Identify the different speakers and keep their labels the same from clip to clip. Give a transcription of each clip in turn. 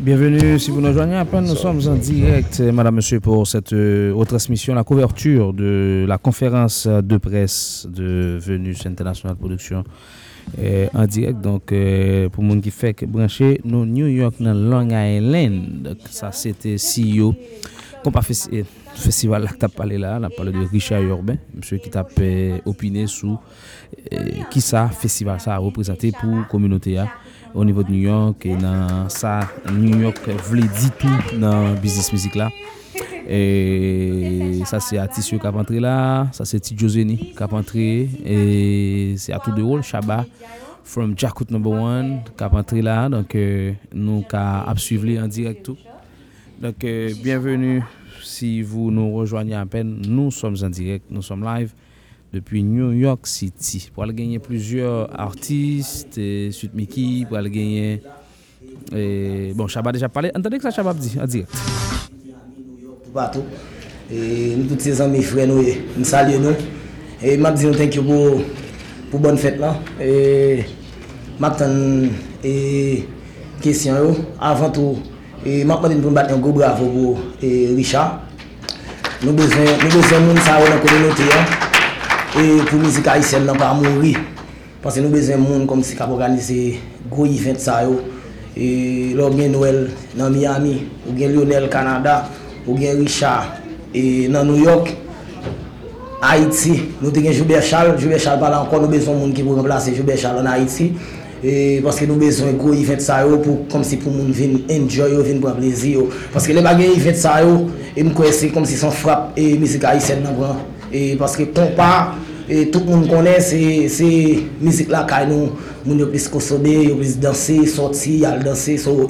Speaker 1: Bienvenue, si vous nous peine, nous sommes en direct, madame, monsieur, pour cette euh, retransmission, la couverture de la conférence de presse de Venus International Production euh, en direct. Donc, euh, pour monde qui fait que brancher nous New York dans Long Island, ça c'était CEO. Festi- festival là que tu as parlé là, on a parlé de Richard Urbain, monsieur qui t'a euh, opiné sur euh, qui ça festival ça a représenté pour la communauté là, o nivou de New York e nan sa New York vle di tou nan bizis mizik la e sa se atis yo kap antre la sa se ti Joseni kap antre e se atou de wol Shaba from Jakout No. 1 kap antre la donc, euh, nou ka ap suivle en direk tou donc euh, bienvenu si vous nous rejoignez à peine nous sommes en direct, nous sommes live. Depi New York City. Po al genye plusieurs artistes, Sweet Mickey, po al genye... Et, bon, Chaba deja pale, an tade ki sa Chaba di, an direk.
Speaker 2: Tout patou, nou tout se zan mi fre nou, mi salye nou. E map di nou tenk yo pou, pou bon fèt la. E map tan, e kesyon yo. Avant tout, e map mwen pou mbat yon go bravo pou e Richard. Nou bezwen, nou bezwen moun sa ou nan kote nou te yon. E pou mizik a isen nan pa mouri. Panse nou bezen moun kom si kap organize gwo event sa yo. E lò gen Noel nan Miami, ou gen Lionel Kanada, ou gen Richard e, nan New York. Haiti, nou te gen Joubert Charles, Joubert Charles pala ankon nou bezen moun ki pou remplase Joubert Charles an Haiti. E, paske nou bezon gwo event sa yo pou kom si pou moun vin enjoy yo, vin pran plezi yo. Paske le bagay event sa yo, e mkwese kom si son frap e mizika isen nan pran. Parce que compas et tout le monde connaît c'est musique là kay nous moun yo plus consommer, yo sortir, aller danser so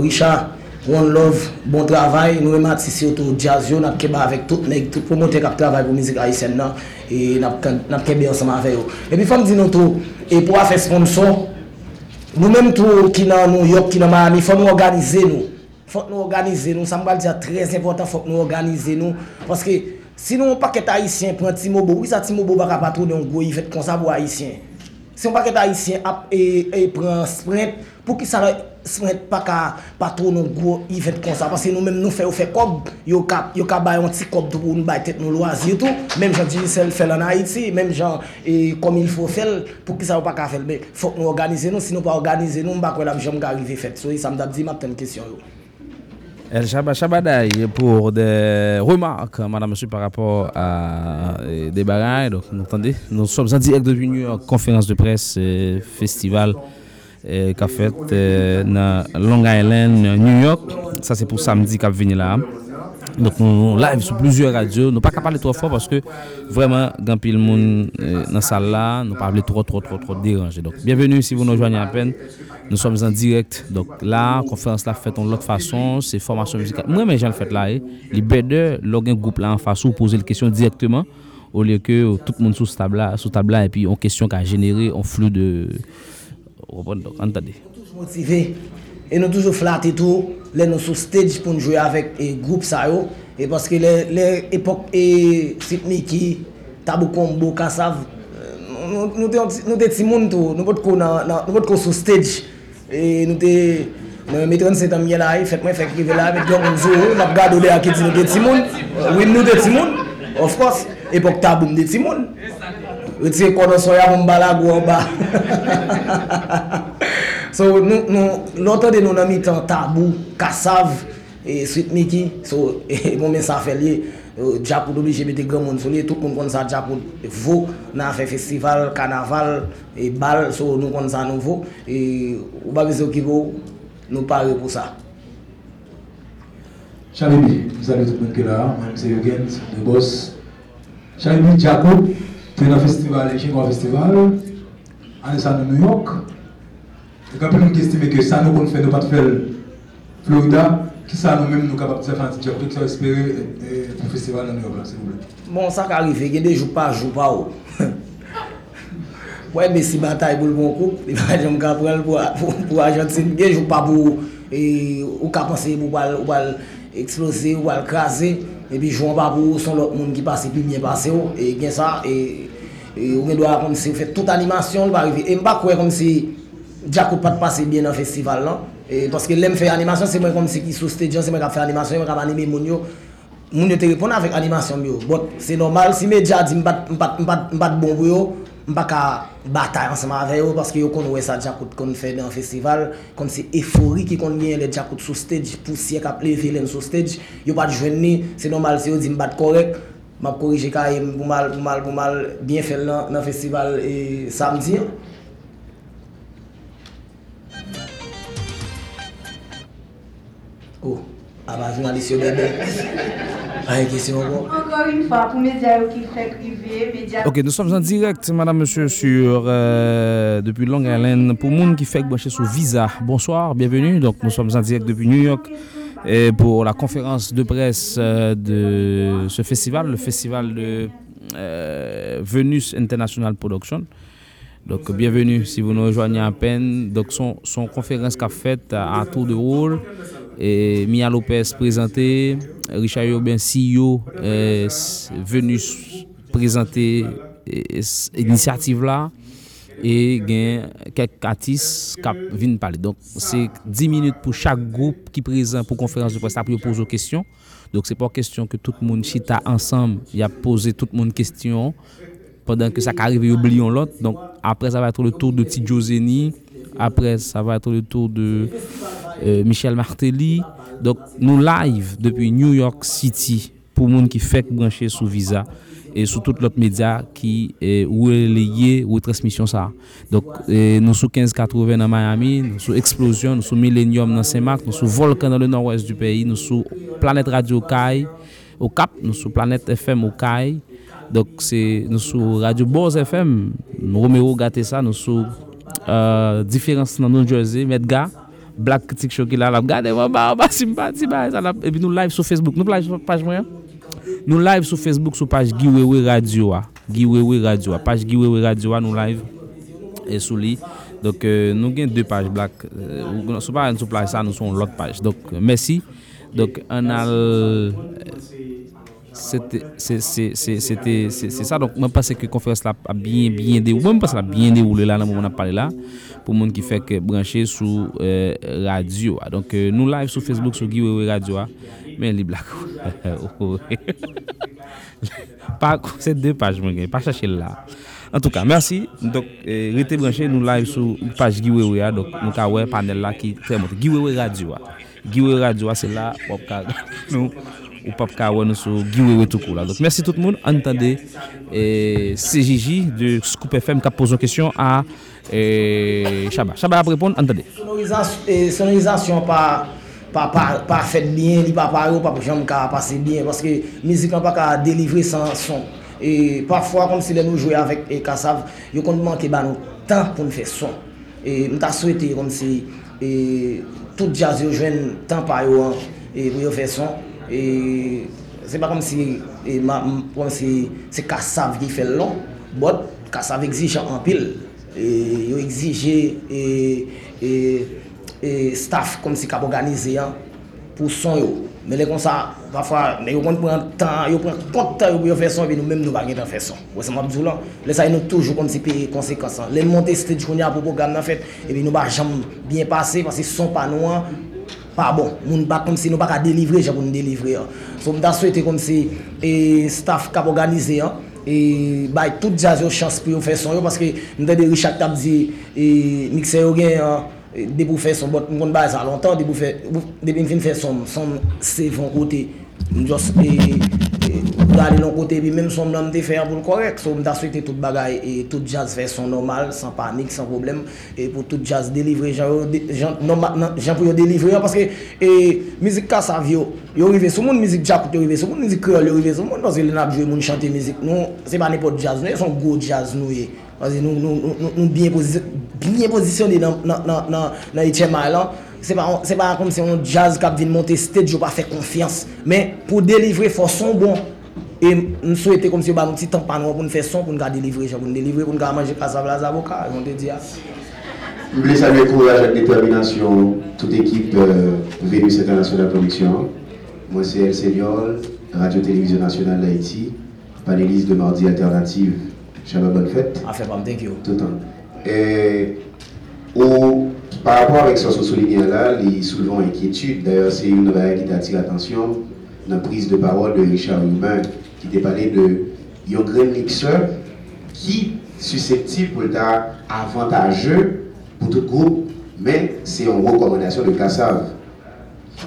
Speaker 2: Richard One Love, bon travail, nous aimons artistes autour jazz, yo, n'a keba avec tout nèg, tout promoteur qui travaille pour musique haïtienne nan et n'a n'a keba ensemble avec eux. Et puis faut me dire nous tout et pour faire sponsor York. Faut nous organiser nous, ça me va dire très important, faut nous organiser nous. Parce que sinon un paquet haïtien prend Timobo, oui ça Timobo va pas trop un gros event comme ça pour haïtien. Si on paquet haïtien et, prend sprint pour qui ça sprint pas ka pas trop non gros event comme ça. Parce que nous même nous fait fait comme yo ka yo bay un petit cop pour nous bay tête nous loisir tout. Même Jean Dinicel fait en Haïti même Jean et comme il faut faire pour qui ça pas ka faire. Mais faut nous organiser nous. Sinon pas organiser nous pas que la jambe arriver fait. Ça me dit m'a question
Speaker 1: El Chaba Chabadaï pour des remarques, madame, monsieur, par rapport à euh, des bagailles. Donc, vous entendez, nous sommes en direct depuis New conférence de presse, euh, festival euh, qu'a fait dans Long Island, New York. Ça, c'est pour samedi qu'a venu là. Donc, nous live sur plusieurs radios. Nous pas capable trop fort parce que vraiment, grand pile monde euh, dans la salle là, nous pas parler trop, trop, trop, trop dérangé. Donc, bienvenue si vous nous joignez à peine. Nous sommes en direct. Donc, là, conférence là faite en l'autre façon, c'est formation musicale. Moi, mais j'ai le fait là, eh. les better, un groupe là en face ou poser les questions directement au lieu que euh, tout le monde sous tabla, sous tabla et puis on question qui a généré un flux de. Entendez.
Speaker 2: Toujours motivé. E nou toujou flat etou, lè nou sou stage pou nou jwè avèk e group sa yo. E paske lè epok e sitni ki, tabou kombo, kasav, nou te ti moun tou, nou pot kon sou stage. E nou te, nou metron se tam yè la e, fèk mwen fèk rive la, met gong mzou, nap gado le akit nou te ti moun. Euh, win nou te ti moun, of course, epok tabou mde ti moun. Ou ti konon soya mwen bala gwo ba. So, nou, nou, l'autre de nou nan mi tan tabou, kassav, et Sweet Mickey, so, e bon men sa fè liye, Djapou d'oblige mette gran moun sou liye, tout moun kon sa Djapou vo nan fè festival, kanaval, e bal, so nou kon sa nou vo, e ou ba vise ou ki vo, nou pare pou sa.
Speaker 3: Chalibi, savez tout le monde qui est là, c'est Eugen, le boss. Chalibi Jacob, tu es dans le festival, le Festival, en ça de New York. Et quand on estime que ça nous qu'on fait, nous pas faire Florida, qui ça nous-mêmes nous capables de faire un job, tout ça espérer euh, pour le festival dans New York, s'il vous plaît.
Speaker 2: Bon, sa ka arrive, gen de jou pa, jou pa ou. Wè mè si batay pou l bon koup, li pa jom ka pral pou, pou, pou Argentine, gen jou pa pou, e, ou ka panse pou bal, ou bal eksplose, ou bal krase, e pi jouan pa pou son lot moun ki pase pi bien pase ou, e gen sa, e, e ou gen doa kom si ou fè tout animasyon, l pa arrive. E mpa kwe kom si Jacob pat pase bien nan festival lan, E paske lem fè animasyon, se mwen kom se ki sou stedjan, se mwen kap fè animasyon, mwen kap anime moun yo. Moun yo te repon avèk animasyon yo. Bot, se normal, si medya di mbat bon yo, mba ka batay anseman avè yo, paske yo kon wè sa Djakout kon fè den festival, kon se efori ki kon gen le Djakout sou stedj, pou siye kap le velen sou stedj, yo jwen ni, se normal se yo di mbat korek, mab korije ka yon pou mal, pou mal, pou mal, bien fèl nan festival e samdi. Oh, aba jounalisyon bebe. A yon kesyon kon.
Speaker 4: Encore une fois, pour médias qui fait privé, médias...
Speaker 1: Ok, nous sommes en direct, madame, monsieur, sur euh, depuis Longue Island. Pour monde qui fait brancher sur Visa, bonsoir, bienvenue. Donc, nous sommes en direct depuis New York et pour la conférence de presse euh, de ce festival, le festival de euh, Venus International Production. Donc, bienvenue si vous nous rejoignez à peine. Donc, son, son conférence qu'a faite à, à tour de rôle. E, Mia Lopez prezante, Richard Urbain CEO e, venu prezante inisiativ la e gen kek atis kap vin pale. Donk se 10 minute pou chak group ki prezant pou konferans de presse ap yo pozo kestyon. Donk se pa kestyon ke tout moun chita ansam ya pose tout moun kestyon pandan ke sa ka arrive yo bliyon lot. Donk apre sa va etre le tour de Tidjozeni, apre sa va etre le tour de... euh, Michel Martelly. Donc, nous live depuis New York City pour monde qui fait brancher sous Visa et sous tout l'autre média qui euh, est relayé ou transmission ça. Donc, euh, nous sommes 1580 dans Miami, nous sommes Explosion, nous sommes Millennium dans Saint-Marc, nous sommes Volcan dans le nord-ouest du pays, nous sommes Planète Radio Caille au Cap, nous sommes Planète FM au Caille. Donc, c'est, nous sommes Radio Boz FM, Romero Gatessa, nous sommes euh, Différence dans New Jersey, Medgar. Black Critique Show ki la, la gade mwen ba, ba simpati ba, e sa la, epi nou live sou Facebook, nou live sou page mwen, nou live sou Facebook sou page Giwewe Radio a, Giwewe Radio a, page Giwewe Radio a nou live, e sou li, dok euh, nou gen de page Black, euh, sou pa an sou page sa, nou son lot page, dok mersi, dok an al... Euh, Se sa, donc mwen pase ke konferans la a bien, bien de ou, mwen pase la bien de ou le la nan moun ap pale la, pou moun ki fek branche sou euh, radio a. Donc euh, nou live sou Facebook sou Giwewe Radio a, men li blakou. pa kou se de page mwen gen, pa chache la. En tout ka, mersi. Donc, euh, rete branche nou live sou page Giwewe a, donc nou ka wè panel la ki tre monte. Giwewe Radio a. Giwewe Radio a, se la wap ka nou. Ou ka wè nou sou Giwewe tout kou la. Donc, merci tout le monde. Entendez eh, CJJ de Scoop FM qui a posé une question à eh, Chaba. Chaba a répondre, entendez.
Speaker 2: Sonorisation pas pas pas pas fait bien, li pas pas pas jamais ka passer bien parce que musique n'a pas qu'à délivrer sans son. Et parfois comme si nous jouer avec et Kassav, yo kon manquer ba nous temps pour nous faire son. Et nous t'a souhaité comme si et tout jazz yo joine temps pa yo et pour faire son et c'est pas comme si et ma comme si Kassav qui fait long but Kassav exige en pile. Et yo exige et staff comme si cap organisé hein, pour son yo. Mais les comme ça parfois mais yo prend temps yo prend trop de temps pour faire son et nous même nous pas temps faire son. Ouais c'est m'a dit là les ça nous toujours comme si payer conséquences les monter stage qu'on a pour programme en fait et puis nous pas jamais bien son pa bon, moun bak kom si nou bak a delivre, jan pou nou delivre an. So mda souwete kom si e, staff kap organize an, e bay tout jaz yo chans pou yo fè son yo, paske mda de Richard tap di, e, mikse yo gen an, e, de pou fè son, bot m kon bay sa lontan, de pou fè, de pou m fin fè son, son se von kote, m jos, e, d'aller de côté puis même son nom faire pour le correct so m'ta souhaité toute bagaille et toute jazz faire son normal sans panique sans problème et pour toute jazz délivrer genre genre pour délivrer parce que et musique Kassavio yo arrivé sur monde musique jack yo arrivé sur monde musique créole yo arrivé sur monde parce que n'a jouer monde chanter musique nous c'est pas n'importe jazz nous sont gros jazz nous parce que nous nous nous bien bien positionné dans dans dans dans là c'est pas c'est pas comme si on jazz qui vient monter stage pas faire confiance. Mais pour délivrer faut son bon et nous souhaitons comme si bah un petit temps pour nous faire son pour nous délivrer pour nous délivrer pour nous manger cassave les avocats on te dit
Speaker 5: Je voulais saluer courage et détermination toute équipe euh, Vénus International Production. Moi c'est El Senior, Radio-Télévision Nationale d'Haïti, panéliste de Mardi Alternative. Shabbat bonne fête.
Speaker 2: Ah, fait pas, thank you.
Speaker 5: Tout le temps. Et, ou par rapport avec ce que vous soulignez là, il soulevant inquiétude. D'ailleurs, c'est une nouvelle qui attire l'attention, la prise de parole de Richard Humain, qui t'a parlé de un grand mixeur qui susceptible pour être avantageux pour tout groupe, mais c'est une recommandation de Kassav.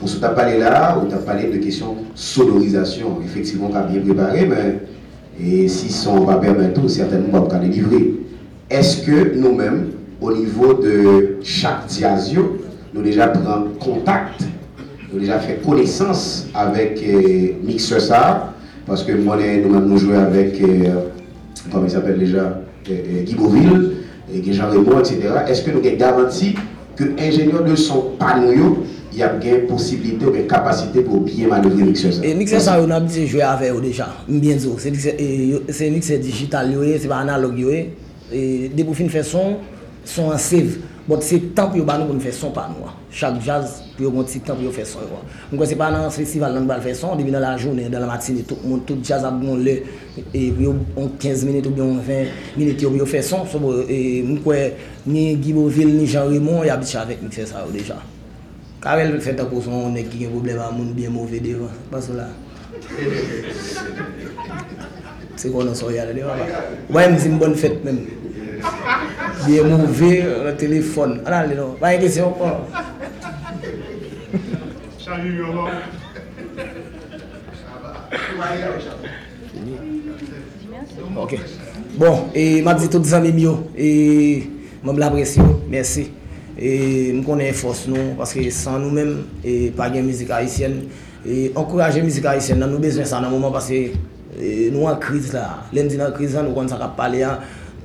Speaker 5: On se t'a parlé là, on t'a parlé de questions sonorisation. Effectivement, on a bien préparé, mais et si son va permettre, certainement, on va délivrer. Est-ce que nous-mêmes, au niveau de chaque diasio, nous déjà pris contact, nous déjà fait connaissance avec euh, Mixer ça, Parce que moi, e, nous, nous jouons avec, comment e, il s'appelle déjà, e, Guy Beauville, et Jean Raymond, etc. Est-ce que nous avons garanti que l'ingénieur de son panneau y ap gen posibilite ou gen kapasite pou biye manevre mikse sa.
Speaker 2: E mikse sa yo nan biti jwe ave yo deja, mbyen zo. Se mikse digital yo e, se ba analog yo e, de pou fin fè son, son an save. Bon, se tan pou yo ban nou pou nou fè son pa nou an. Chak jaz pou yo bon se tan pou yo fè son yo an. Mwen kon se pa nan festival nan bal fè son, debi nan la jounen, nan la matine, tout moun, tout jaz ap bon lè, e pou yo 15 minute ou bien 20 minute yo pou yo fè son, so bo, e mwen kwen ni Giboville, ni Jean Raymond, ya bitch avèk mikse sa yo deja. Karel fè tan pou son, nek ki gen problem an moun bien mouvè devan, pa sou la. Se kon an so yale devan pa. Wè mwen si mbon fèt menm. Biye mouve le telefon. Ah, Ala li nou. Baye kesyon kon. Chavi yon lò. Ok. Bon, e mak zi tout zanmim yo. E mwen la presyon. Mersi. E m konen fos nou. Paske san nou men. E pa gen mizik haisyen. E ankoraje mizik haisyen nan nou bezwen sa nan mouman. Paske e, nou an kriz la. Len di nan kriz la nou kon sa ka pale ya.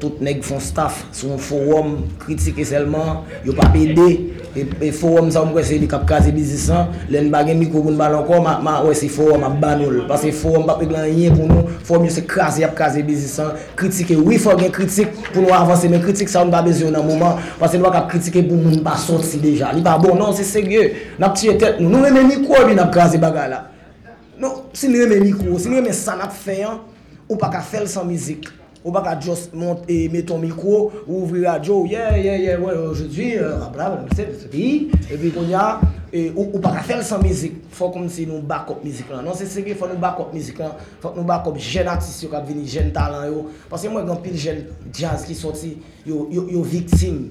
Speaker 2: Tout nèg font staff sur un forum critiquer seulement yo pas aider et forum ça moi c'est li cap caser business len bagay micro pour bal encore ma, ma ouais c'est forum a banol parce que forum pas rien pour nous. Forum c'est craser a caser business critiquer oui faut bien critique pour nous avancer mais critique ça on pas besoin dans moment. Parce que nous pas critiquer pour moun pas sorti déjà. Li pas bon non c'est sérieux. N'a petit tête nous nous même micro n'a craser bagay non si nous même micro si nous même ça n'a fait on pas faire sans musique ou pas juste monter, mettre ton micro, ouvrir la radio, yeah, yeah, yeah, ouais, aujourd'hui, euh, c'est ce pays, et puis qu'on y a, et, ou, ou pas faire sans musique, faut comme si nous back up musique. Non, c'est ce qu'il faut nous back up musique là, faut nous back up jeunes artistes qui viennent, jeunes talents, yo. Parce que moi, quand pile jeunes jazz qui sorti, yo, yo, yo victime.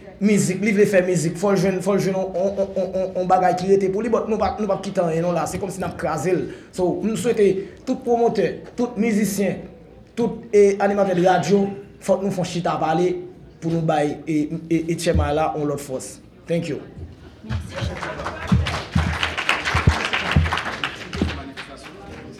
Speaker 2: musique, il veut faire musique, faut faut jeune on on on on bagaille qui était pour lui, nous pas nous pas quitter rien là, c'est comme si n'a crasé. So, nous souhaitons tout promoteur, tout musicien, tout animateur de radio, faut nous font chita parler pour nous bailler et et, et là on l'autre force. Thank you.